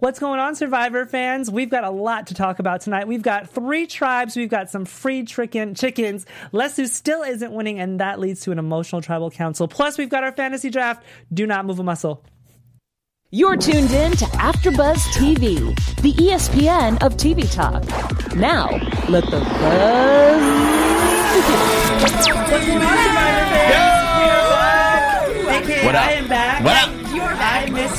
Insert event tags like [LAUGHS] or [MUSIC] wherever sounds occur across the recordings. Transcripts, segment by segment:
What's going on, Survivor fans? We've got a lot to talk about tonight. We've got three tribes. We've got some free chicken chickens. Lesu still isn't winning, and that leads to an emotional tribal council. Plus, we've got our fantasy draft. Do not move a muscle. You're tuned in to AfterBuzz TV, the ESPN of TV talk. Now, let the buzz begin. What's going on, Survivor fans? We are back. What up? I am back. What up?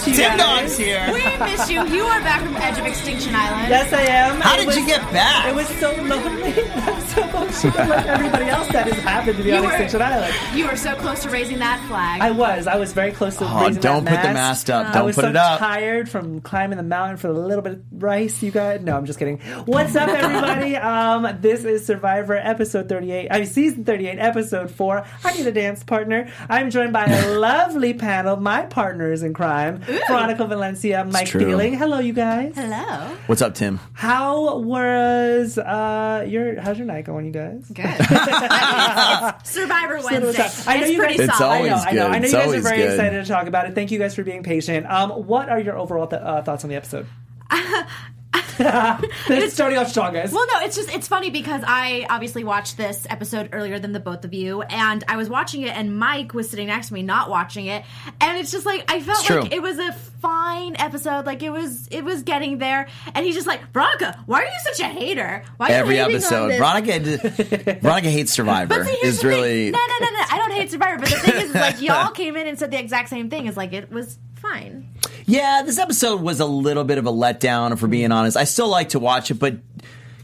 You are I back. missed you Tim guys. Dog's here. We miss you. You are back from edge of Extinction Island. Yes, I am. How It did was- you get back? It was so lonely. [LAUGHS] I'm so emotional like everybody else that has happened to be You on were- Extinction Island. You were so close to raising that flag. I was. I was very close to raising that. Oh, raising don't that put the mast. mast up. I Don't was put so it up. tired from climbing the mountain for the little bit of rice you got. No, I'm just kidding. What's up, everybody? [LAUGHS] um, this is Survivor episode 38. I mean, season 38, episode 4. I need a dance partner. I'm joined by a [LAUGHS] lovely panel, my partners in crime, Veronica Valencia, Mike true. Feeling. Hello, you guys. Hello. What's up, Tim? How was uh your how's your night going, you guys? Good. [LAUGHS] It's Survivor Wednesday. I know it's you pretty guys. It's solid. I know, always I know. good. I know you guys are very good. excited to talk about it. Thank you guys for being patient. Um, what are your overall th- uh, thoughts on the episode? [LAUGHS] [LAUGHS] It's starting off strong, guys. Well, no, it's just it's funny because I obviously watched this episode earlier than the both of you, and I was watching it, and Mike was sitting next to me, not watching it, and it's just like I felt It's like true. it was a fine episode, like it was it was getting there, and he's just like Veronica, why are you such a hater? Why are you Every on episode, this?" Veronica, Veronica hates Survivor. [LAUGHS] But see, here's is the really thing. no, no, no, no. I don't hate Survivor, but the thing is, like, [LAUGHS] y'all came in and said the exact same thing. Is like it was fine. Yeah, this episode was a little bit of a letdown, if we're being honest. I still like to watch it, but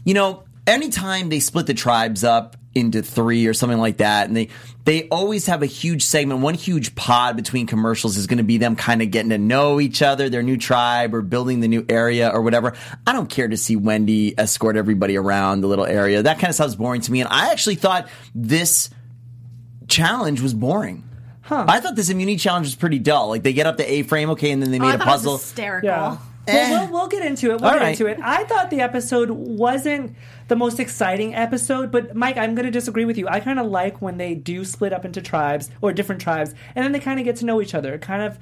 you know, anytime they split the tribes up into three or something like that, and they they always have a huge segment, one huge pod between commercials is going to be them kind of getting to know each other, their new tribe, or building the new area or whatever. I don't care to see Wendy escort everybody around the little area. That kind of stuff's boring to me, and I actually thought this challenge was boring. I thought this immunity challenge was pretty dull. Like they get up to A frame, okay, and then they Oh, made I a thought it was puzzle. hysterical. Yeah. Eh. Well, we'll, we'll get into it. We'll All get right. into it. I thought the episode wasn't the most exciting episode, but Mike, I'm going to disagree with you. I kind of like when they do split up into tribes or different tribes, and then they kind of get to know each other. It kind of,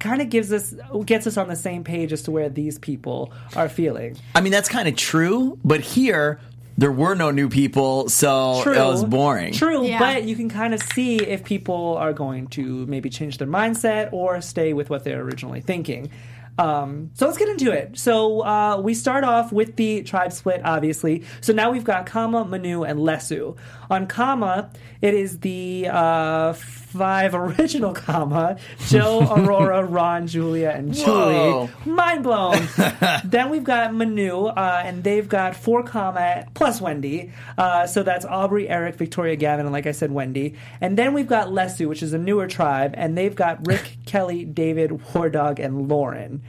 kind of gives us gets us on the same page as to where these people are feeling. I mean, that's kind of true, but here there were no new people, so True. it was boring. True, Yeah. but you can kind of see if people are going to maybe change their mindset or stay with what they're originally thinking. Um, so let's get into it. So uh, we start off with the tribe split, obviously. So now we've got Kama, Manu, and Lesu. On Kama, it is the uh, five original Kama Joe, [LAUGHS] Aurora, Ron, Julia, and Julie. Whoa. Mind blown. [LAUGHS] then we've got Manu, uh, and they've got four Kama plus Wendy. Uh, so that's Aubrey, Eric, Victoria, Gavin, and like I said, Wendy. And then we've got Lesu, which is a newer tribe, and they've got Rick, [LAUGHS] Kelly, David, Wardog, and Lauren.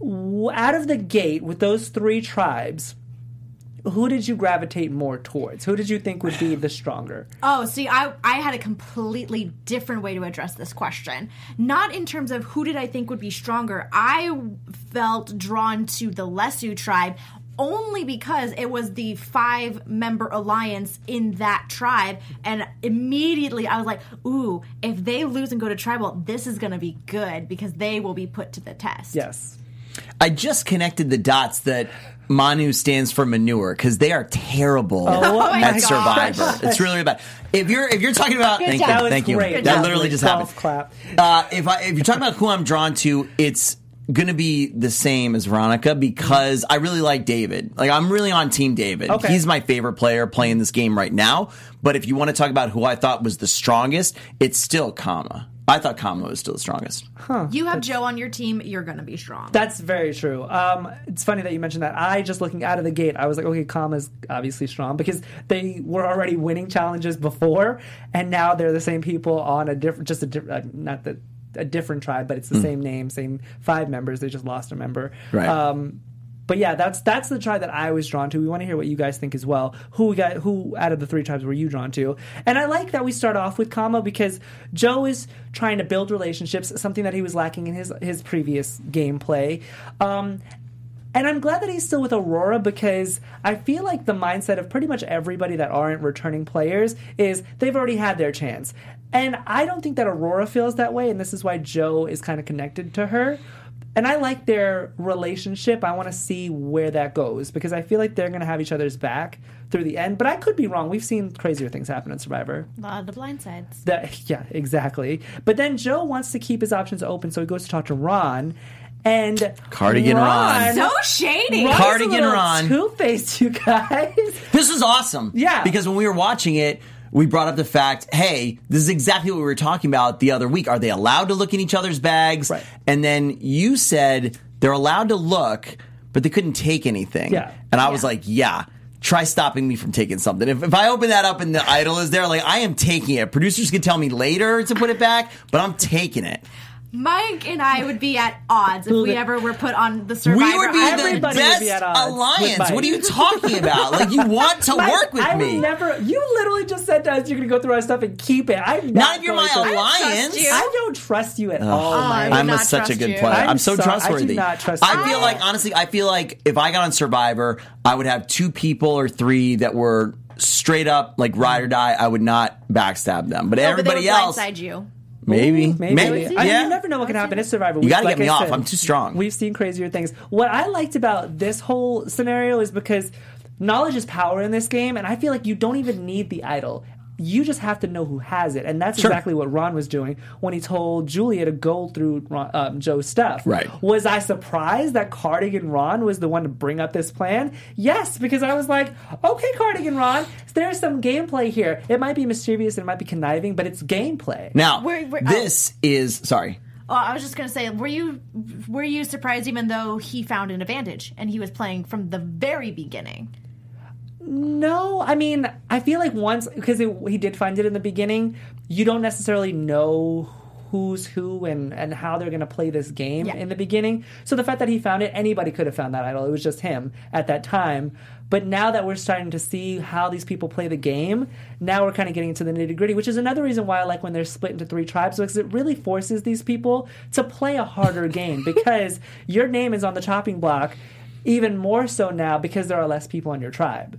W- Out of the gate with those three tribes, who did you gravitate more towards? Who did you think would be [SIGHS] the stronger? Oh, see, I I had a completely different way to address this question. Not in terms of who did I think would be stronger. I felt drawn to the Lesu tribe only because it was the five member alliance in that tribe and immediately I was like, "Ooh, if they lose and go to tribal, this is going to be good because they will be put to the test." Yes. I just connected the dots that Manu stands for manure because they are terrible Oh my at gosh. Survivor. It's really, really bad. If you're if you're talking about, thank job. you, That was thank you. great. That job. literally just happened. clap. Uh, if I if you're talking about who I'm drawn to, it's gonna be the same as Veronica because I really like David. Like I'm really on Team David. Okay. He's my favorite player playing this game right now. But if you want to talk about who I thought was the strongest, it's still Kama. I thought Kama was still the strongest. You have Joe on your team, you're going to be strong. That's very true. Um, it's funny that you mentioned that. I just looking out of the gate, I was like, okay, Kama's obviously strong because they were already winning challenges before, and now they're the same people on a different, just a different. Uh, not that a different tribe, but it's the same name, same five members. They just lost a member. Right. Um, but yeah, that's that's the tribe that I was drawn to. We want to hear what you guys think as well. Who we got? Who out of the three tribes were you drawn to? And I like that we start off with Kama because Joe is trying to build relationships, something that he was lacking in his his previous gameplay. Um, and I'm glad that he's still with Aurora because I feel like the mindset of pretty much everybody that aren't returning players is they've already had their chance. And I don't think that Aurora feels that way, and this is why Joe is kind of connected to her. And I like their relationship. I want to see where that goes because I feel like they're going to have each other's back through the end. But I could be wrong. We've seen crazier things happen in Survivor. A lot of the blind sides. That yeah, exactly. But then Joe wants to keep his options open, so he goes to talk to Ron. And Cardigan Ron. So shady. Ron's Cardigan a Ron. two-faced, you guys. This is awesome. Yeah. Because when we were watching it, we brought up the fact, hey, this is exactly what we were talking about the other week. Are they allowed to look in each other's bags? Right. And then you said they're allowed to look, but they couldn't take anything. Yeah. And I was like, yeah. Try stopping me from taking something. If, if I open that up and the idol is there, like I am taking it. Producers can tell me later to put it back, but I'm taking it. Mike and I would be at odds if we ever were put on the Survivor. we would be the Everybody would best be at odds with alliance. Mike. What are you talking about? Like you want to Mike, work with me. I me? would never. You literally just said to us you're going to go through our stuff and keep it. I'm not, Not if you're going my to- alliance. you. I don't trust you at all. Oh, Mike. I I'm a, not such a trust good you. player. I'm, I'm so so- I do trustworthy. not trust I you. feel like honestly, I feel like if I got on Survivor, I would have two people or three that were straight up like ride or die. I would not backstab them, but No, but everybody they would else, blindside you. Maybe, Maybe. maybe, I mean, yeah. you never know what can happen. It's Survivor. You gotta Like get me I off. said, I'm too strong. We've seen crazier things. What I liked about this whole scenario is because knowledge is power in this game, and I feel like you don't even need the idol. You just have to know who has it, and that's Sure. exactly what Ron was doing when he told Julia to go through Ron, um, Joe's stuff. Right. Was I surprised that Cardigan Ron was the one to bring up this plan? Yes, because I was like, okay, Cardigan Ron, there's some gameplay here. It might be mischievous, and it might be conniving, but it's gameplay. Now, We're- we're- oh. this is sorry. Oh, I was just gonna say, were you were you surprised even though he found an advantage and he was playing from the very beginning? No, I mean, I feel like once because he did find it in the beginning, you don't necessarily know who's who and and how they're going to play this game Yeah. in the beginning. So the fact that he found it, anybody could have found that idol. It was just him at that time. But now that we're starting to see how these people play the game, now we're kind of getting into the nitty gritty, which is another reason why I like when they're split into three tribes because it really forces these people to play a harder [LAUGHS] game because your name is on the chopping block even more so now because there are less people in your tribe.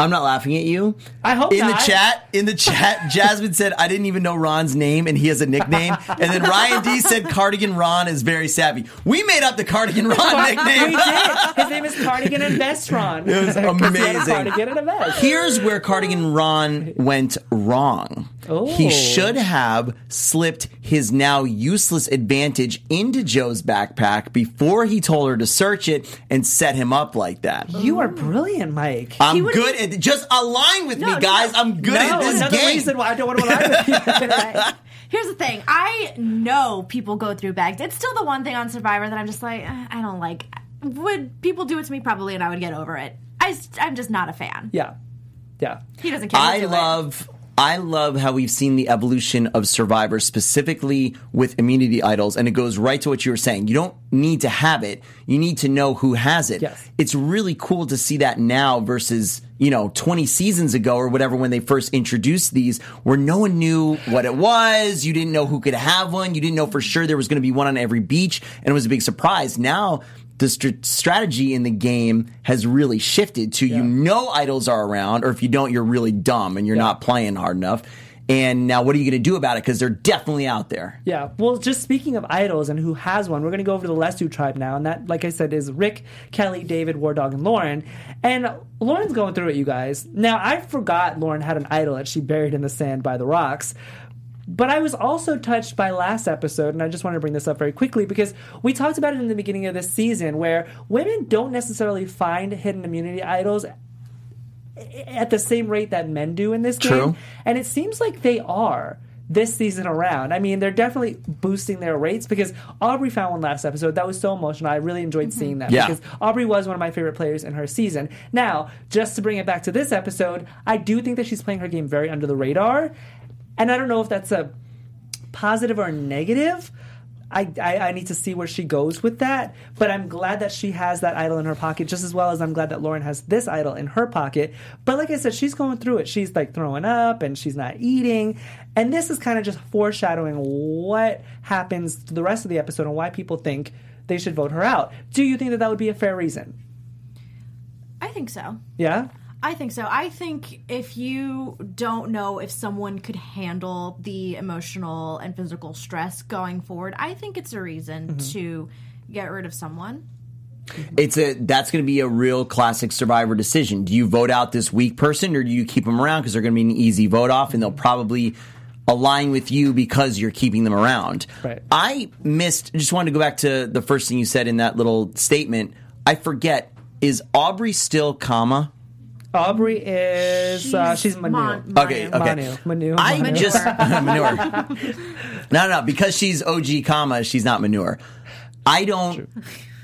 I'm not laughing at you. I hope in not. the chat. In the chat, [LAUGHS] Jasmine said, "I didn't even know Ron's name, and he has a nickname." And then Ryan D said, "Cardigan Ron is very savvy." We made up the Cardigan Ron we nickname. did. His name is Cardigan and Vest Ron. It was [LAUGHS] amazing. Cardigan and a vest. Here's where Cardigan Ron went wrong. Oh. He should have slipped his now useless advantage into Joe's backpack before he told her to search it and set him up like that. You are brilliant, Mike. I'm would've good at just align with No, me, no, guys. no. I'm good no, at this another game. reason why I don't want to align with you. [LAUGHS] Here's the thing. I know people go through bags. It's still the one thing on Survivor that I'm just like, eh, I don't like. Would people do it to me? Probably, and I would get over it. I, am just not a fan. yeah, yeah. He doesn't care. I He'll do it. love I love how we've seen the evolution of Survivor specifically with immunity idols and it goes right to what you were saying. You don't need to have it. You need to know who has it. Yes. It's really cool to see that now versus, you know, 20 seasons ago or whatever when they first introduced these where no one knew what it was, you didn't know who could have one, you didn't know for sure there was going to be one on every beach and it was a big surprise. Now the str- strategy in the game has really shifted to you know idols are around, or if you don't, you're really dumb and you're not playing hard enough. And now, what are you going to do about it? Because they're definitely out there. Yeah. Well, just speaking of idols and who has one, we're going to go over to the Lesu tribe now. And that, like I said, is Rick, Kelly, David, War Dog, and Lauren. And Lauren's going through it, you guys. Now, I forgot Lauren had an idol that she buried in the sand by the rocks. But I was also touched by last episode, and I just want to bring this up very quickly because we talked about it in the beginning of this season where women don't necessarily find hidden immunity idols at the same rate that men do in this True. game. And it seems like they are this season around. I mean, they're definitely boosting their rates because Aubrey found one last episode that was so emotional. I really enjoyed mm-hmm. seeing that Yeah. because Aubrey was one of my favorite players in her season. Now, just to bring it back to this episode, I do think that she's playing her game very under the radar. And I don't know if that's a positive or negative. I, I, I need to see where she goes with that, but I'm glad that she has that idol in her pocket just as well as I'm glad that Lauren has this idol in her pocket. But like I said, she's going through it. She's like throwing up and she's not eating. And this is kind of just foreshadowing what happens to the rest of the episode and why people think they should vote her out. Do you think that that would be a fair reason? I think so. Yeah? I think so. I think if you don't know if someone could handle the emotional and physical stress going forward, I think it's a reason Mm-hmm. to get rid of someone. It's a that's going to be a real classic survivor decision. Do you vote out this weak person or do you keep them around because they're going to be an easy vote off and they'll probably align with you because you're keeping them around. Right. I missed just wanted to go back to the first thing you said in that little statement. I forget is Aubrey still Kama? Aubrey is uh, she's Manu. Mon- Okay, Manu. okay. Manu. Manu. I Manu. just [LAUGHS] manure. no, no, because she's OG Kama, she's not manure. I don't.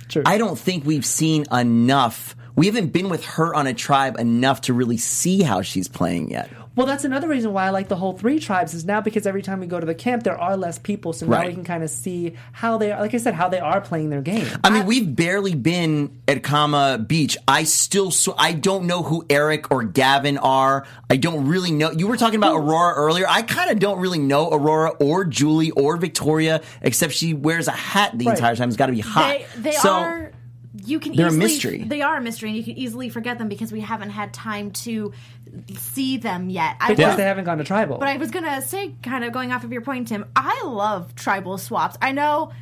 True. I don't think we've seen enough. We haven't been with her on a tribe enough to really see how she's playing yet. Well, that's another reason why I like the whole three tribes is now because every time we go to the camp, there are less people, so now Right. we can kind of see how they are. Like I said, how they are playing their game. I mean, we've barely been at Kama Beach. I still, so I don't know who Eric or Gavin are. I don't really know. You were talking about Aurora earlier. I kind of don't really know Aurora or Julie or Victoria, except she wears a hat the Right. entire time. It's got to be hot. They, they so, are. You can They're a mystery. They are a mystery, and you can easily forget them because we haven't had time to see them yet. I Because was- they haven't gone to tribal. But I was gonna say, kind of going off of your point, Tim. I love tribal swaps. I know,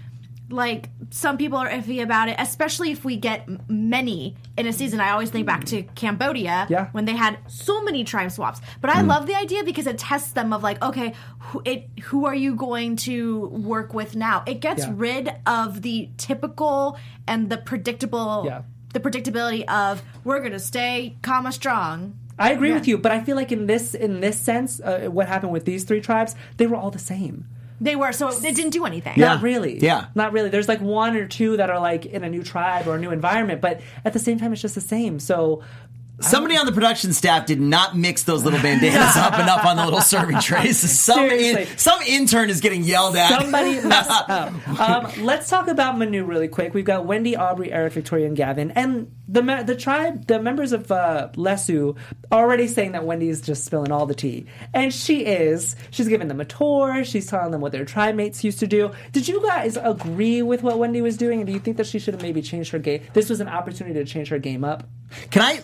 like some people are iffy about it, especially if we get many in a season. I always think back to Cambodia Yeah. when they had so many tribe swaps. But I love the idea because it tests them of like, okay, who, it, who are you going to work with now? It gets Yeah. rid of the typical and the predictable. Yeah. The predictability of we're gonna stay Kama strong. I agree with you, but I feel like in this in this sense, uh, what happened with these three tribes, they were all the same. They were so it didn't do anything. Yeah. Not really. Yeah. Not really. There's like one or two that are like in a new tribe or a new environment, but at the same time, it's just the same. So Somebody on the production staff did not mix those little bandanas [LAUGHS] up and up on the little serving trays. [LAUGHS] Some in, some intern is getting yelled at. Somebody [LAUGHS] messed up. Um, let's talk about Manu really quick. We've got Wendy, Aubrey, Eric, Victoria, and Gavin, and the the tribe, the members of uh, Lesu, already saying that Wendy is just spilling all the tea, and she is. She's giving them a tour. She's telling them what their tribe mates used to do. Did you guys agree with what Wendy was doing, and do you think that she should have maybe changed her game? This was an opportunity to change her game up. Can I?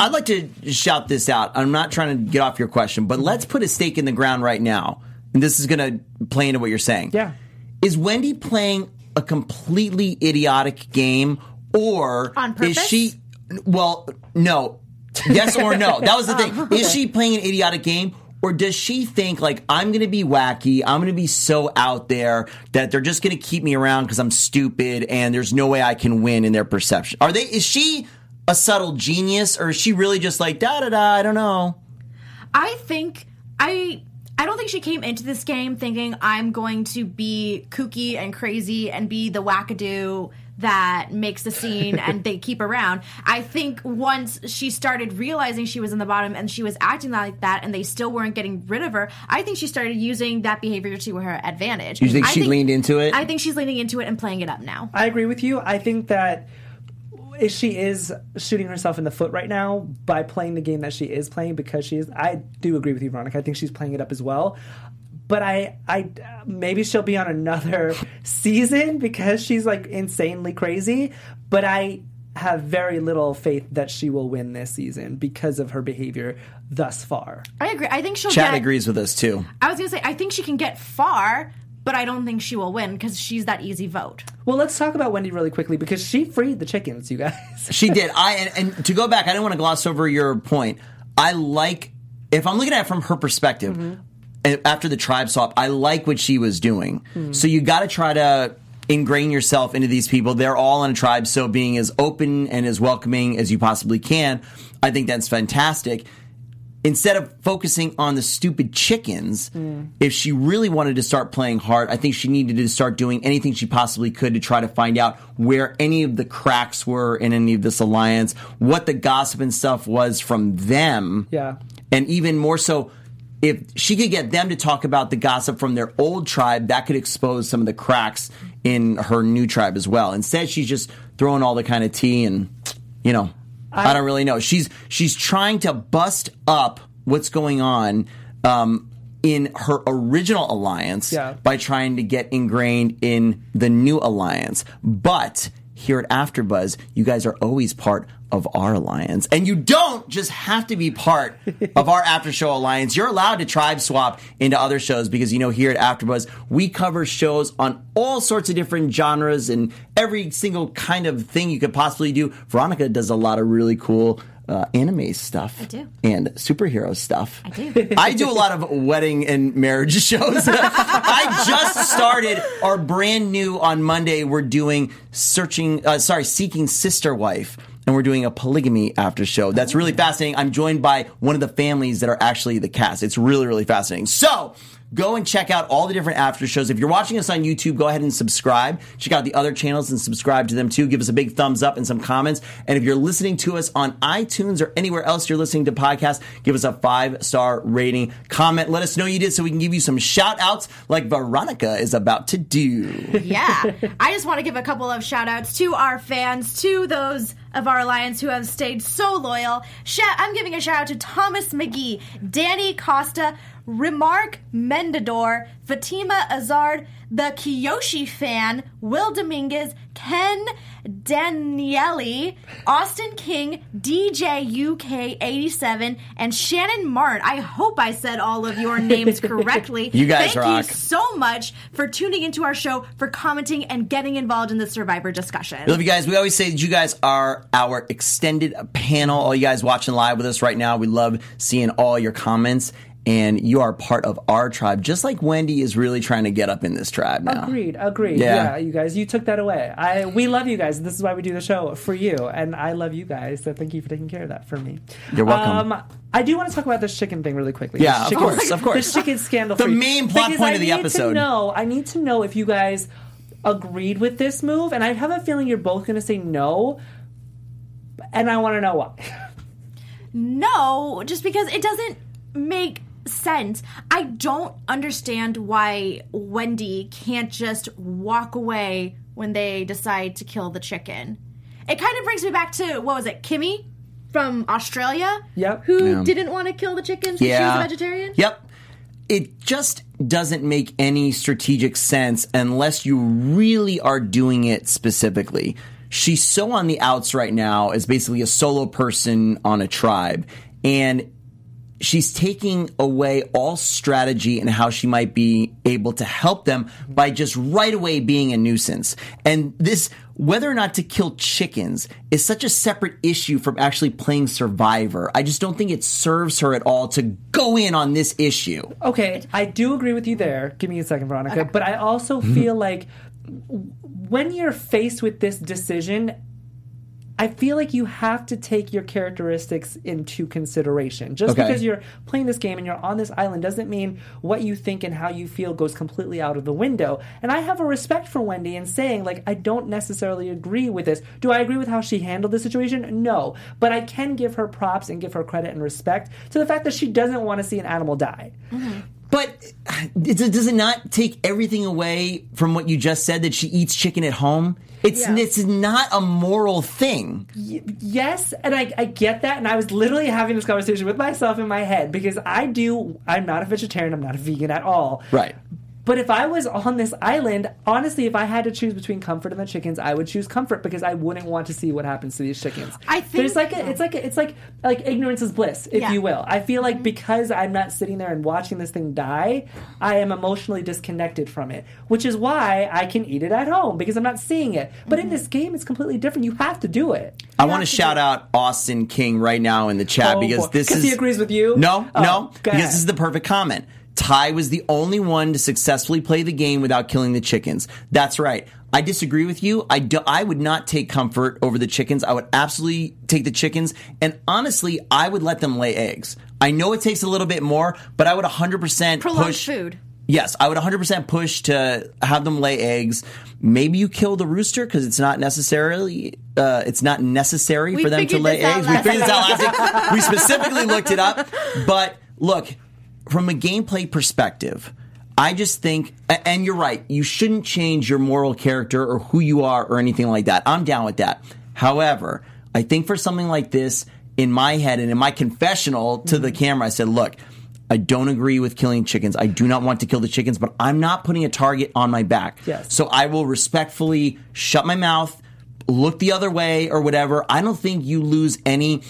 I'd like to shout this out. I'm not trying to get off your question, but let's put a stake in the ground right now. And this is going to play into what you're saying. Yeah. Is Wendy playing a completely idiotic game, or On is she? Well, no. Yes or no? That was the [LAUGHS] thing. Is she playing an idiotic game? Or does she think like I'm going to be wacky? I'm going to be so out there that they're just going to keep me around because I'm stupid and there's no way I can win in their perception. Are they? Is she a subtle genius or is she really just like da da da? I don't know. I think I I don't think she came into this game thinking I'm going to be kooky and crazy and be the wackadoo that makes the scene and they keep around. I think once she started realizing she was in the bottom and she was acting like that and they still weren't getting rid of her, I think she started using that behavior to her advantage. You think I she leaned into it? I think she's leaning into it and playing it up now. I agree with you. I think that if she is shooting herself in the foot right now by playing the game that she is playing because she is. I do agree with you, Veronica. I think she's playing it up as well. But I, I maybe she'll be on another [LAUGHS] season because she's like insanely crazy. But I have very little faith that she will win this season because of her behavior thus far. I agree. I think she'll Chad get agrees with us too. I was going to say I think she can get far, but I don't think she will win because she's that easy vote. Well, let's talk about Wendy really quickly because she freed the chickens, you guys. She did. I and, and to go back, I didn't want to gloss over your point. I like if I'm looking at it from her perspective. and After the tribe swap, I like what she was doing. Mm. So you got to try to ingrain yourself into these people. They're all in a tribe, so being as open and as welcoming as you possibly can, I think that's fantastic. Instead of focusing on the stupid chickens, mm. if she really wanted to start playing hard, I think she needed to start doing anything she possibly could to try to find out where any of the cracks were in any of this alliance, what the gossip and stuff was from them Yeah. and even more so if she could get them to talk about the gossip from their old tribe, that could expose some of the cracks in her new tribe as well. Instead, she's just throwing all the kind of tea and, you know, I, don't really know. She's she's trying to bust up what's going on um, in her original alliance Yeah. by trying to get ingrained in the new alliance. But here at AfterBuzz, you guys are always part of our alliance, and you don't just have to be part of our after show alliance. You're allowed to tribe swap into other shows because you know here at AfterBuzz we cover shows on all sorts of different genres and every single kind of thing you could possibly do. Veronica does a lot of really cool. Uh, anime stuff I do. and superhero stuff. I do. I do a lot of wedding and marriage [LAUGHS] shows. [LAUGHS] I just started our brand new on Monday. We're doing searching, uh, sorry, seeking sister wife. And we're doing a polygamy after show. That's really fascinating. I'm joined by one of the families that are actually the cast. It's really, really fascinating. So, go and check out all the different after shows. If you're watching us on YouTube, go ahead and subscribe. Check out the other channels and subscribe to them too. Give us a big thumbs up and some comments. And if you're listening to us on iTunes or anywhere else you're listening to podcasts, give us a five star rating. Comment. Let us know you did so we can give you some shout outs like Veronica is about to do. yeah. I just want to give a couple of shout outs to our fans, to those of our alliance who have stayed so loyal. Shout, I'm giving a shout out to Thomas McGee, Danny Costa, Remark Mendador, Fatima Azard, the Kiyoshi fan, Will Dominguez, Ken Daniele, Austin King, DJ UK87, and Shannon Mart. I hope I said all of your names [LAUGHS] correctly. You guys Thank rock. you so much for tuning into our show, for commenting and getting involved in the Survivor discussion. We love you guys. We always say that you guys are our extended panel. All you guys watching live with us right now, we love seeing all your comments. And you are part of our tribe, just like Wendy is really trying to get up in this tribe now. Agreed, agreed. Yeah. Yeah. you guys, you took that away. I we love you guys. This is why we do the show for you, and I love you guys. So thank you for taking care of that for me. You're welcome. Um, I do want to talk about this chicken thing really quickly. Yeah, This of course, of course. [LAUGHS] The chicken scandal. [LAUGHS] The for you. main plot Because point I of the need episode. To know, I need to know if you guys agreed with this move, and I have a feeling you're both going to say no, and I want to know why. [LAUGHS] No, just because it doesn't make sense. I don't understand why Wendy can't just walk away when they decide to kill the chicken. It kind of brings me back to what was it, Kimmy from Australia? Yep. Who Yeah. didn't want to kill the chicken because she was a vegetarian? Yep. It just doesn't make any strategic sense unless you really are doing it specifically. She's so on the outs right now as basically a solo person on a tribe. And she's taking away all strategy and how she might be able to help them by just right away being a nuisance. And this, whether or not to kill chickens, is such a separate issue from actually playing Survivor. I just don't think it serves her at all to go in on this issue. Okay, I do agree with you there. Give me a second, Veronica. But I also mm-hmm. feel like when you're faced with this decision, I feel like you have to take your characteristics into consideration. Just Okay. because you're playing this game and you're on this island doesn't mean what you think and how you feel goes completely out of the window. And I have a respect for Wendy in saying, like, I don't necessarily agree with this. Do I agree with how she handled the situation? No. But I can give her props and give her credit and respect to the fact that she doesn't want to see an animal die. Mm-hmm. But does it not take everything away from what you just said that she eats chicken at home? It's Yeah. it's not a moral thing. Yes, and I, I get that, and I was literally having this conversation with myself in my head because I do. I'm not a vegetarian. I'm not a vegan at all. Right. But if I was on this island, honestly, if I had to choose between comfort and the chickens, I would choose comfort because I wouldn't want to see what happens to these chickens. I think- there's like a, it's like a, it's like like ignorance is bliss, if Yeah. Mm-hmm. you will. I feel like because I'm not sitting there and watching this thing die, I am emotionally disconnected from it, which is why I can eat it at home because I'm not seeing it. But Mm-hmm. in this game, it's completely different. You have to do it. I want to shout out Austin King right now in the chat Oh, because boy. this 'Cause is he agrees with you? No, Oh, no, because ahead. this is the perfect comment. Tai was the only one to successfully play the game without killing the chickens. That's right. I disagree with you. I do, I would not take comfort over the chickens. I would absolutely take the chickens, and honestly, I would let them lay eggs. I know it takes a little bit more, but I would 100% Prolonged push food. Yes, I would 100% push to have them lay eggs. Maybe you kill the rooster because it's not necessarily uh, it's not necessary We for them to lay eggs. We figured this out last week. We specifically looked it up. But look, from a gameplay perspective, I just think, and you're right, you shouldn't change your moral character or who you are or anything like that. I'm down with that. However, I think for something like this, in my head and in my confessional to the camera, I said, look, I don't agree with killing chickens. I do not want to kill the chickens, but I'm not putting a target on my back. Yes. So I will respectfully shut my mouth, look the other way or whatever. I don't think you lose any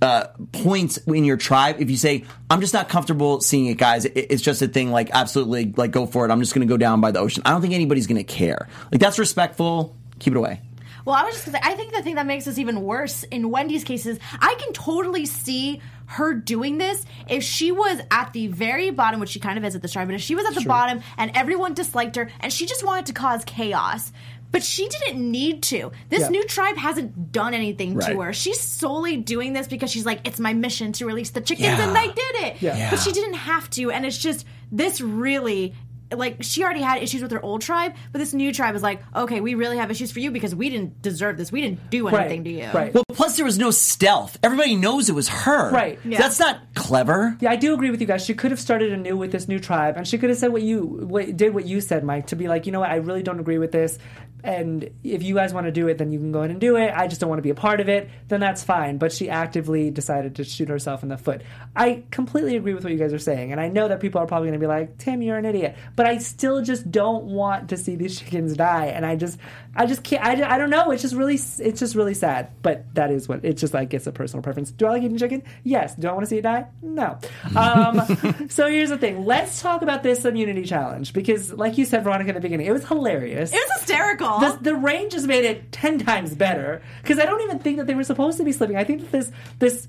uh, points in your tribe if you say, I'm just not comfortable seeing it, guys. It- it's just a thing, like, absolutely, like, go for it. I'm just going to go down by the ocean. I don't think anybody's going to care. Like, that's respectful. Keep it away. Well, I was just gonna say, I think the thing that makes this even worse in Wendy's case is I can totally see her doing this if she was at the very bottom, which she kind of is at this time, but if she was at the bottom and everyone disliked her and she just wanted to cause chaos. But she didn't need to. This Yeah. new tribe hasn't done anything Right. to her. She's solely doing this because she's like, it's my mission to release the chickens, Yeah. and they did it. Yeah. But she didn't have to. And it's just, this really like she already had issues with her old tribe, but this new tribe is like, okay, we really have issues for you because we didn't deserve this. We didn't do anything to you. Right. Well, plus, there was no stealth. Everybody knows it was her. Right. Yeah. That's not clever. Yeah, I do agree with you guys. She could have started anew with this new tribe, and she could have said what you what, did what you said, Mike, to be like, you know what, I really don't agree with this, and if you guys want to do it, then you can go ahead and do it. I just don't want to be a part of it. Then that's fine. But she actively decided to shoot herself in the foot. I completely agree with what you guys are saying, and I know that people are probably going to be like, Tim, you're an idiot, but I still just don't want to see these [LAUGHS] chickens die, and I just, I just can't. I, I don't know. It's just really, it's just really sad. But that is what it's just like. It's a personal preference. Do I like eating chicken? Yes. Do I want to see it die? No. [LAUGHS] Um, so here's the thing. Let's talk about this immunity challenge because, like you said, Veronica, in the beginning, it was hilarious. It was hysterical. The, the rain just made it ten times better because I don't even think that they were supposed to be slipping. I think that this this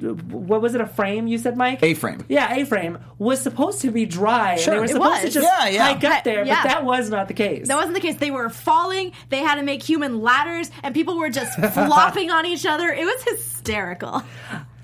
what was it a frame you said, Mike? A-frame. Yeah, a frame was supposed to be dry. Sure. and they were It supposed to just Yeah, yeah. hike up there, Yeah. but that was not the case. that wasn't the case. They were falling. They had to make human ladders, and people were just [LAUGHS] flopping on each other. It was hysterical.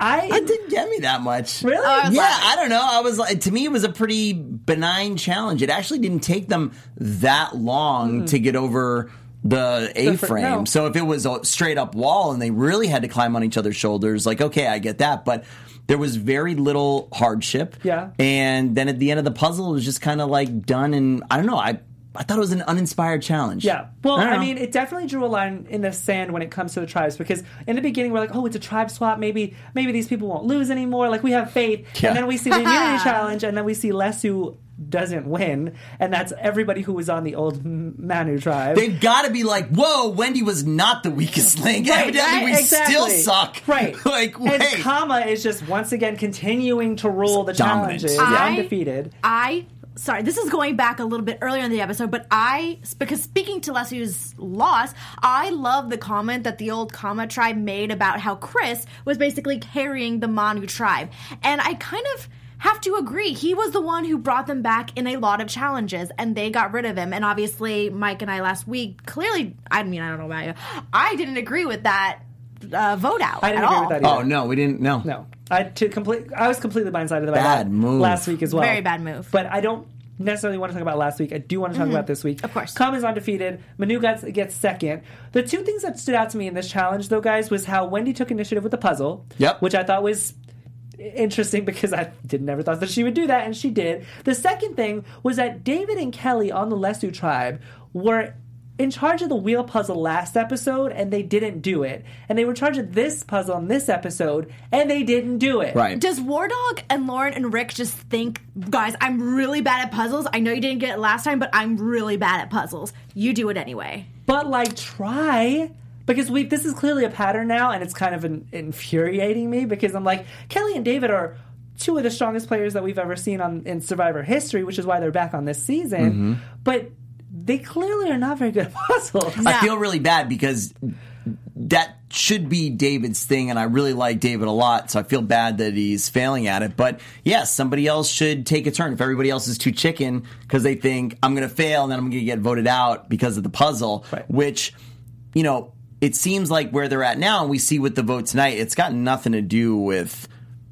I It didn't get me that much. Really? Oh, I Yeah, laughing. I don't know. I was like, to me, it was a pretty benign challenge. It actually didn't take them that long hmm. to get over the A frame. no. So if it was a straight up wall and they really had to climb on each other's shoulders, like, okay, I get that. But there was very little hardship. Yeah. And then at the end of the puzzle, it was just kind of like done. And I don't know. I, I thought it was an uninspired challenge. Yeah. Well, don't I, mean, it definitely drew a line in the sand when it comes to the tribes because in the beginning we're like, oh, it's a tribe swap. Maybe maybe these people won't lose anymore. Like we have faith. Yeah. And then we see the [LAUGHS] immunity challenge, and then we see Lesu doesn't win, and that's everybody who was on the old Manu tribe. They've got to be like, whoa, Wendy was not the weakest link. Right, Evidently, we exactly. still suck. Right. [LAUGHS] like, and. Kama is just once again continuing to rule the Dominant. challenges, I- undefeated. I sorry, this is going back a little bit earlier in the episode, but I because speaking to Lesu's loss, I love the comment that the old Kama tribe made about how Chris was basically carrying the Manu tribe, and I kind of. Have to agree. He was the one who brought them back in a lot of challenges, and they got rid of him. And obviously, Mike and I last week clearly, I mean, I don't know about you, I didn't agree with that uh, vote out I didn't at agree all. with that either. Oh no, we didn't. No, No, I to complete. I was completely blindsided by Bad that move. last week as well. Very bad move. But I don't necessarily want to talk about last week. I do want to talk about this week. Mm-hmm. Of course. Com is undefeated. Manu gets, gets second. The two things that stood out to me in this challenge, though, guys, was how Wendy took initiative with the puzzle. Yep. Which I thought was interesting because I did never thought that she would do that, and she did. The second thing was that David and Kelly on the Lesu tribe were in charge of the wheel puzzle last episode, and they didn't do it. And they were in charge of this puzzle in this episode, and they didn't do it. right. Does War Dog and Lauren and Rick just think, guys, I'm really bad at puzzles. I know you didn't get it last time, but I'm really bad at puzzles. You do it anyway. But like, try because we. This is clearly a pattern now, and it's kind of in, infuriating me because I'm like, Kelly and David are two of the strongest players that we've ever seen on in Survivor history, which is why they're back on this season. Mm-hmm. But they clearly are not very good at [LAUGHS] puzzles. I feel really bad because that should be David's thing, and I really like David a lot, so I feel bad that he's failing at it. But yes, somebody else should take a turn. If everybody else is too chicken because they think I'm going to fail and then I'm going to get voted out because of the puzzle, Right. which, you know, it seems like where they're at now, and we see with the vote tonight, it's got nothing to do with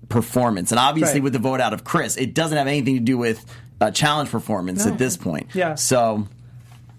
performance. And obviously, Right. with the vote out of Chris, it doesn't have anything to do with uh, challenge performance at this point. Yeah. So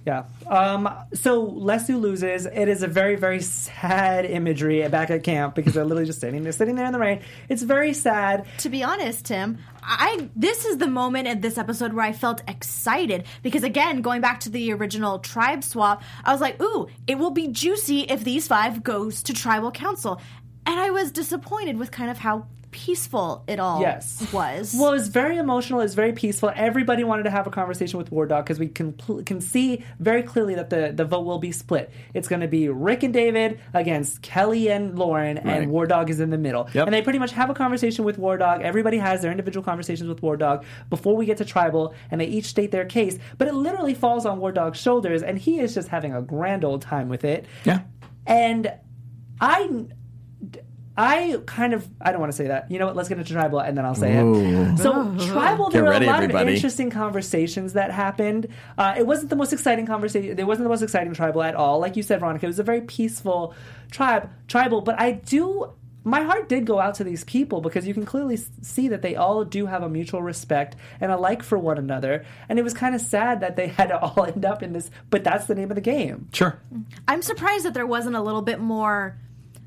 Yeah. Um, so Lesu loses. It is a very, very sad imagery back at camp because they're literally just sitting there, sitting there in the rain. It's very sad. to be honest, Tim, I this is the moment in this episode where I felt excited because again, going back to the original tribe swap, I was like, "Ooh, it will be juicy if these five goes to tribal council." And I was disappointed with kind of how peaceful it all Yes. was. Well, it was very emotional. It's very peaceful. Everybody wanted to have a conversation with War Dog because we can can see very clearly that the, the vote will be split. It's going to be Rick and David against Kelly and Lauren, Right. and War Dog is in the middle. Yep. And they pretty much have a conversation with War Dog. Everybody has their individual conversations with War Dog before we get to Tribal, and they each state their case. But it literally falls on War Dog's shoulders, and he is just having a grand old time with it. Yeah. And I I kind of I don't want to say that. You know what? Let's get into tribal and then I'll say it. So [LAUGHS] tribal, there Get were ready, a lot everybody. of interesting conversations that happened. Uh, it wasn't the most exciting conversation. It wasn't the most exciting tribal at all. Like you said, Veronica, it was a very peaceful tribe tribal. But I do. My heart did go out to these people because you can clearly see that they all do have a mutual respect and a like for one another. And it was kind of sad that they [LAUGHS] had to all end up in this, but that's the name of the game. Sure. I'm surprised that there wasn't a little bit more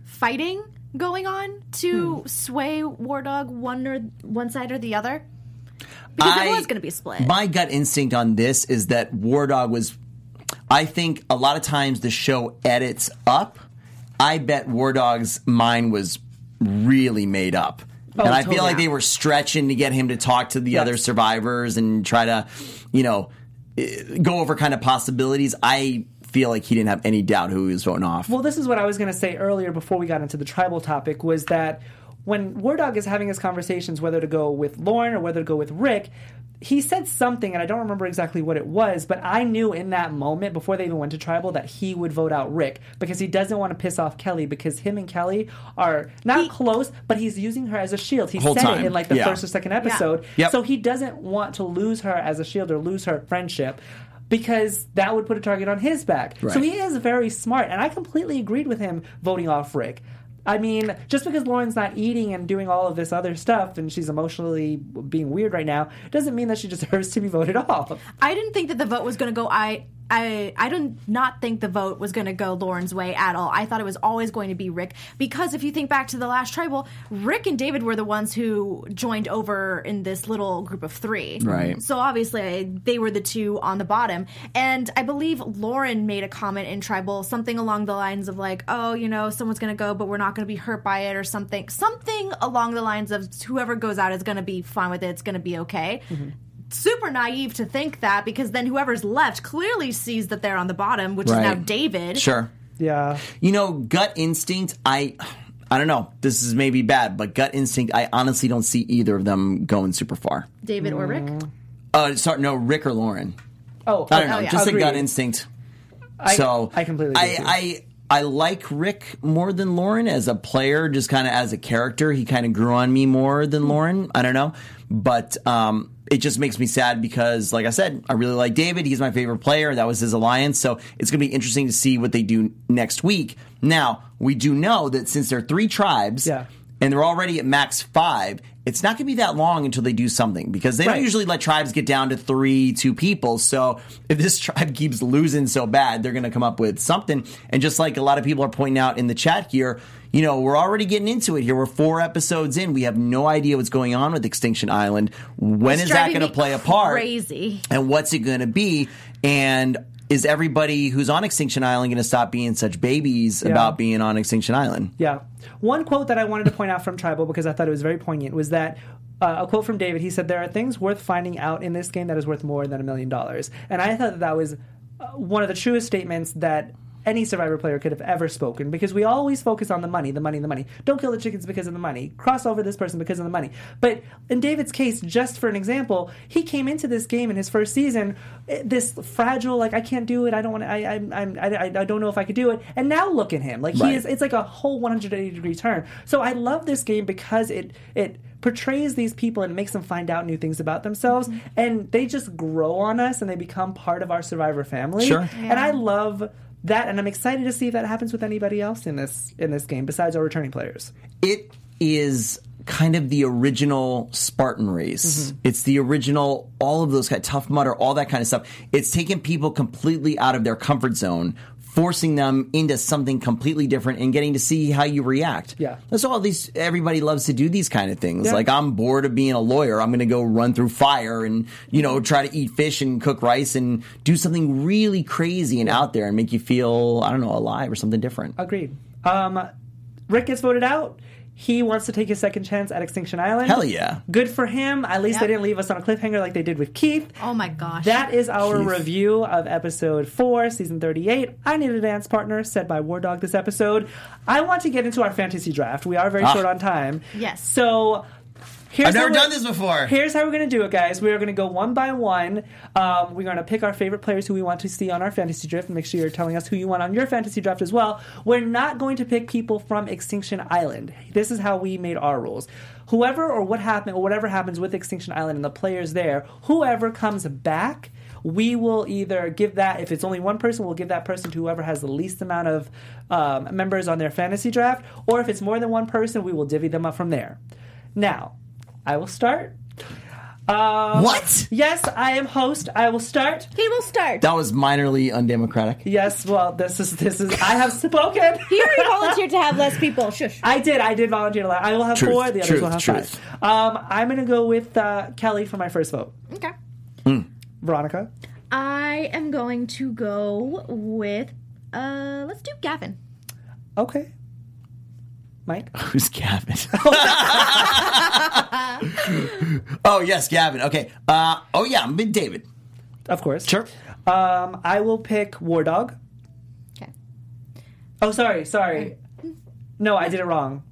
fighting going on to Hmm. sway War Dog one or one side or the other. Because I- it was going to be split. My gut instinct on this is that War Dog was. I think a lot of times the show edits up. I bet War Dog's mind was really made up. and I feel totally. like they were stretching to get him to talk to the Yes. other survivors and try to, you know, eh, go over kind of possibilities. I feel like he didn't have any doubt who he was voting off. Well, this is what I was going to say earlier before we got into the tribal topic was that when War Dog is having his conversations whether to go with Lauren or whether to go with Rick, he said something, and I don't remember exactly what it was, but I knew in that moment before they even went to tribal that he would vote out Rick because he doesn't want to piss off Kelly because him and Kelly are not He- close, but he's using her as a shield. He said time. it in like the Yeah. first or second episode. Yep. So he doesn't want to lose her as a shield or lose her friendship because that would put a target on his back. So he is very smart, and I completely agreed with him voting off Rick. I mean, just because Lauren's not eating and doing all of this other stuff and she's emotionally being weird right now, doesn't mean that she deserves to be voted off. I didn't think that the vote was going to go. I I I did not think the vote was going to go Lauren's way at all. I thought it was always going to be Rick because if you think back to the last tribal, Rick and David were the ones who joined over in this little group of three. Right. So obviously they were the two on the bottom, and I believe Lauren made a comment in tribal something along the lines of like, "Oh, you know, someone's going to go, but we're not going to be hurt by it," or something, something along the lines of whoever goes out is going to be fine with it. It's going to be okay mm-hmm. Super naive to think that because then whoever's left clearly sees that they're on the bottom, which is now David. Sure. Yeah. You know, gut instinct, I I don't know. This is maybe bad, but gut instinct, I honestly don't see either of them going super far. David or Rick. Uh sorry, no, Rick or Lauren. Oh, I don't know. yeah. Just Agreed. a gut instinct. I, so I completely I, agree. I I like Rick more than Lauren as a player, just kind of as a character. He kind of grew on me more than Lauren. I don't know, but um, it just makes me sad because, like I said, I really like David. He's my favorite player. That was his alliance, so it's going to be interesting to see what they do next week. Now we do know that since there are three tribes, Yeah. and they're already at max five, it's not going to be that long until they do something because they don't usually let tribes get down to three, two people. So if this [LAUGHS] tribe keeps losing so bad, they're going to come up with something. And just like a lot of people are pointing out in the chat here, you know, we're already getting into it here. We're four episodes in. We have no idea what's going on with Extinction Island. When It's is that going to play a part? Crazy. And what's it going to be? And is everybody who's on Extinction Island going to stop being such babies Yeah. about being on Extinction Island? Yeah. One quote that I wanted to point out from Tribal because I thought it was very poignant was that uh, a quote from David. He said, "There are things worth finding out in this game that is worth more than a million dollars." And I thought that, that was uh, one of the truest statements that any Survivor player could have ever spoken because we always focus on the money, the money, the money. Don't kill the chickens because of the money. Cross over this person because of the money. But in David's case, just for an example, he came into this game in his first season eh, this fragile, like I can't do it. I don't want. to I I'm, I'm I, I I don't know if I could do it. And now look at him. Like he Right. is. It's like a whole 180 degree turn. So I love this game because it it portrays these people and makes them find out new things about themselves and they just grow on us and they become part of our survivor family Sure. and i love that, and I'm excited to see if that happens with anybody else in this in this game besides our returning players. it is kind of the original Spartan race. Mm-hmm. It's the original, all of those kind tough mudder, all that kind of stuff. It's taken people completely out of their comfort zone, forcing them into something completely different, and getting to see how you react. Yeah. that's all these. Everybody loves to do these kind of things. Yeah. Like I'm bored of being a lawyer. I'm going to go run through fire and you know try to eat fish and cook rice and do something really crazy and out there and make you feel I don't know alive or something different. Agreed. Um, Rick gets voted out. He wants to take his second chance at Extinction Island. Hell yeah. Good for him. At least Yep. they didn't leave us on a cliffhanger like they did with Keith. Oh my gosh. That is our Keith. review of episode four, season 38. I Need a Dance Partner, said by War Dog this episode. I want to get into our fantasy draft. We are very Ah. short on time. Yes. So. Here's I've never done this before. Here's how we're going to do it, guys. We are going to go one by one. Um, we're going to pick our favorite players who we want to see on our fantasy draft. Make sure you're telling us who you want on your fantasy draft as well. We're not going to pick people from Extinction Island. This is how we made our rules. Whoever or what happened or whatever happens with Extinction Island and the players there, whoever comes back, we will either give that if it's only one person, we'll give that person to whoever has the least amount of um, members on their fantasy draft, or if it's more than one person, we will divvy them up from there. Now, I will start. Um, What? Yes, I am host. I will start. he will start. That was minorly undemocratic. Yes, well, this is this is. I have spoken. [LAUGHS] He already volunteered to have less people. Shush. [LAUGHS] I did. I did volunteer to. I will have Truth, four. The others truth, will have truth. five. Um, I'm going to go with uh, Kelley for my first vote. Okay. Veronica. I am going to go with. Uh, let's do Gavin. Okay. Mike. [LAUGHS] Who's Gavin? [LAUGHS] oh yes, Gavin. Okay. Uh, oh yeah, I'm with David. Of course. Sure. Um, I will pick War Dog. Okay. Oh, sorry, sorry. No, I did it wrong.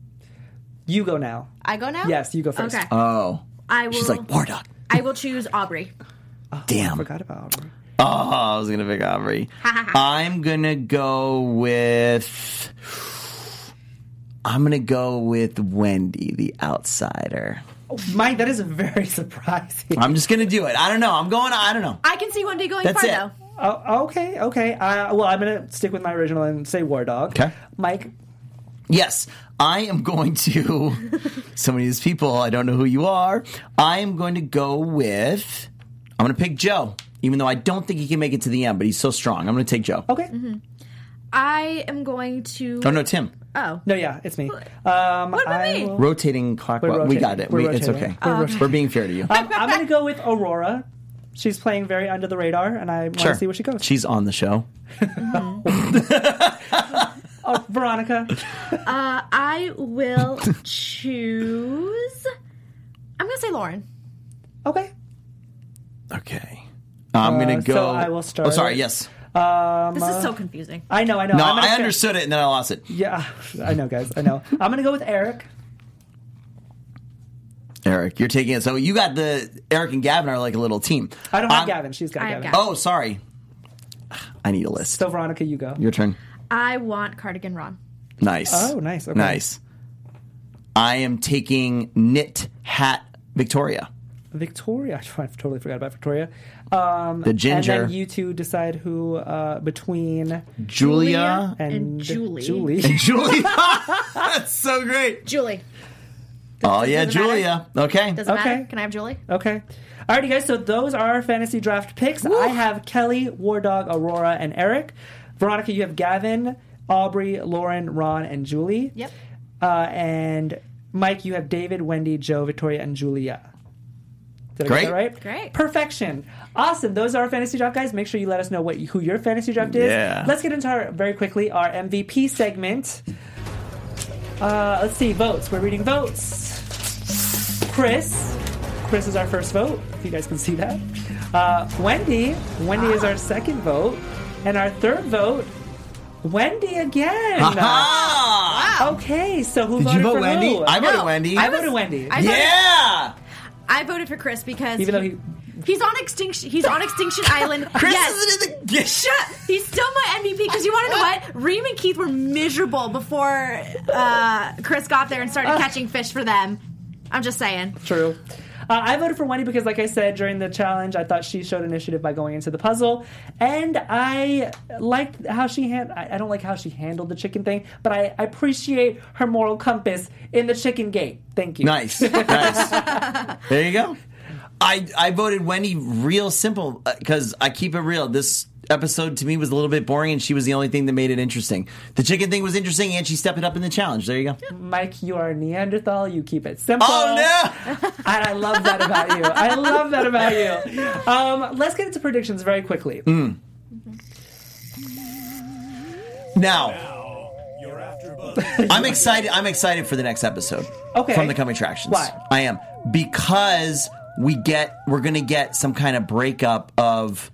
You go now. I go now. Yes, you go first. Okay. Oh, I will. she's like war dog. I will choose Aubry. Oh, Damn. Forgot about Aubry. Oh, I was gonna pick Aubry. I'm gonna go with. I'm gonna go with Wendy, the outsider. Mike, that is very [LAUGHS] surprising. I'm just gonna do it. I don't know. I'm going. I don't know. I can see one day going That's far it. though. Oh, okay, okay. Uh, well, I'm gonna stick with my original and say War Dog. Okay. Mike. Yes, I am going to. [LAUGHS] some of these people, I don't know who you are. I am going to go with. I'm going to pick Joe, even though I don't think he can make it to the end, but he's so strong. I'm going to take Joe. Okay. I am going to. Oh no, Tim. Oh. No, yeah, it's me. Um, What about I me? will- Rotating clockwise. We're rotating. got it. We're We, it's rotating. okay. We're We're, rotating. being fair to you. [LAUGHS] Um, I'm gonna go with Aurora. She's playing very under the radar, and I want to sure. see where she goes. She's on the show. [LAUGHS] oh, Veronica. I will choose. I'm gonna say Lauren. Okay. Okay. I'm going Uh, to go. so I will start- Oh, sorry. Yes. Um, This is so confusing. I know, I know. No, I'm gonna I understood it and then I lost it. Yeah, [LAUGHS] I know, guys. I know. I'm gonna go with Eric. Eric, you're taking it. So you got the Eric and Gavin are like a little team. I don't have I'm- Gavin. She's got I have Gavin. Gavin. Oh, sorry. I need a list. So Veronica, you go. Your turn. I want Cardigan Ron. Nice. Oh, nice. Okay. Nice. I am taking knit hat Victoria. Victoria. [LAUGHS] I totally forgot about Victoria. Um, The ginger. And then you two decide who uh, between Julia and, And Julie. Julie. Julia. [LAUGHS] That's so great. Julie. Oh yeah, does it matter? Julia. Okay. Does it Okay. matter? Can I have Julie? Okay. Alrighty, guys. So those are our fantasy draft picks. I have Kelley, War Dog, Aurora, and Eric. Veronica, you have Gavin, Aubry, Lauren, Ron, and Julie. Yep. Uh, and Mike, you have David, Wendy, Joe, Victoria, and Julia. Did I Great. get that right? Great. Perfection. Awesome. Those are our fantasy draft guys. Make sure you let us know what who your fantasy draft is. Yeah. Let's get into our very quickly our MVP segment. Uh, let's see votes. We're reading votes. Chris. Chris is our first vote. If you guys can see that. Uh, Wendy. Wendy is our second vote, and our third vote. Wendy again. Ah! Okay, so who Did voted you vote for Wendy? who? I voted No, Wendy. I voted Wendy. I voted- yeah. I voted for Chris because Even though he he's on extinction. He's on Extinction [LAUGHS] Island. Chris yes. isn't in the. Shut. [LAUGHS] He's still my MVP because you want to know what? Reem and Keith were miserable before uh, Chris got there and started catching fish for them. I'm just saying. True. Uh, I voted for Wendy because, like I said during the challenge, I thought she showed initiative by going into the puzzle, and I liked how she hand. I, I don't like how she handled the chicken thing, but I, I appreciate her moral compass in the chicken gate. Thank you. Nice, nice. there you go. I I voted Wendy real simple because I keep it real. This episode to me was a little bit boring, and she was the only thing that made it interesting. The chicken thing was interesting, and she stepped it up in the challenge. There you go. Mike, you are a Neanderthal. You keep it simple. Oh no! [LAUGHS] and I love that about you. I love that about you. Um, let's get into predictions very quickly. Mm. Now, You're after I'm excited. I'm excited for the next episode. Okay. From the coming attractions. Why? I am because we get we're gonna get some kind of breakup of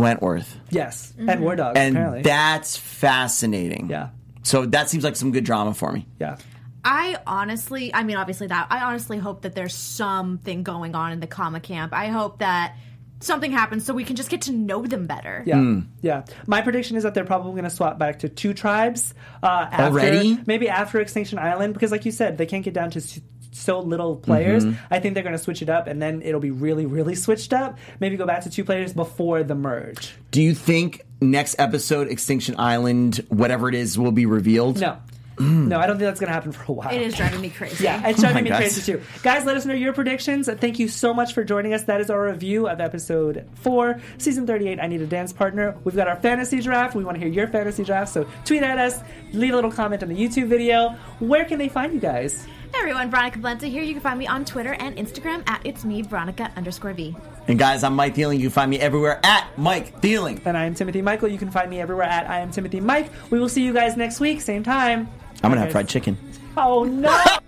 Wentworth, Yes, and War Dogs. and apparently. that's fascinating. yeah, So that seems like some good drama for me. yeah. I honestly, I mean, obviously that. I honestly hope that there's something going on in the Kama camp. I hope that something happens so we can just get to know them better. Yeah, yeah. My prediction is that they're probably going to swap back to two tribes uh, after, Already? maybe after Extinction Island, because like you said, they can't get down to s- so little players. Mm-hmm. I think they're going to switch it up, and then it'll be really, really switched up. Maybe go back to two players before the merge. Do you think next episode, Extinction Island, whatever it is, will be revealed? No, no, I don't think that's going to happen for a while. It is driving me crazy. Yeah, it's driving me God. crazy too. Guys, let us know your predictions. Thank you so much for joining us. That is our review of episode four, season 38. I need a dance partner. We've got our fantasy draft. We want to hear your fantasy draft. So tweet at us, leave a little comment on the YouTube video. Where can they find you guys? Hey everyone, Veronica Valenta here. You can find me on Twitter and Instagram at it's me, Veronica underscore V. And guys, I'm Mike Thieling. You can find me everywhere at Mike Thieling. And I am Timothy Michael. You can find me everywhere at I am Timothy Mike. We will see you guys next week, same time. I'm gonna have fried chicken. Oh no! [LAUGHS]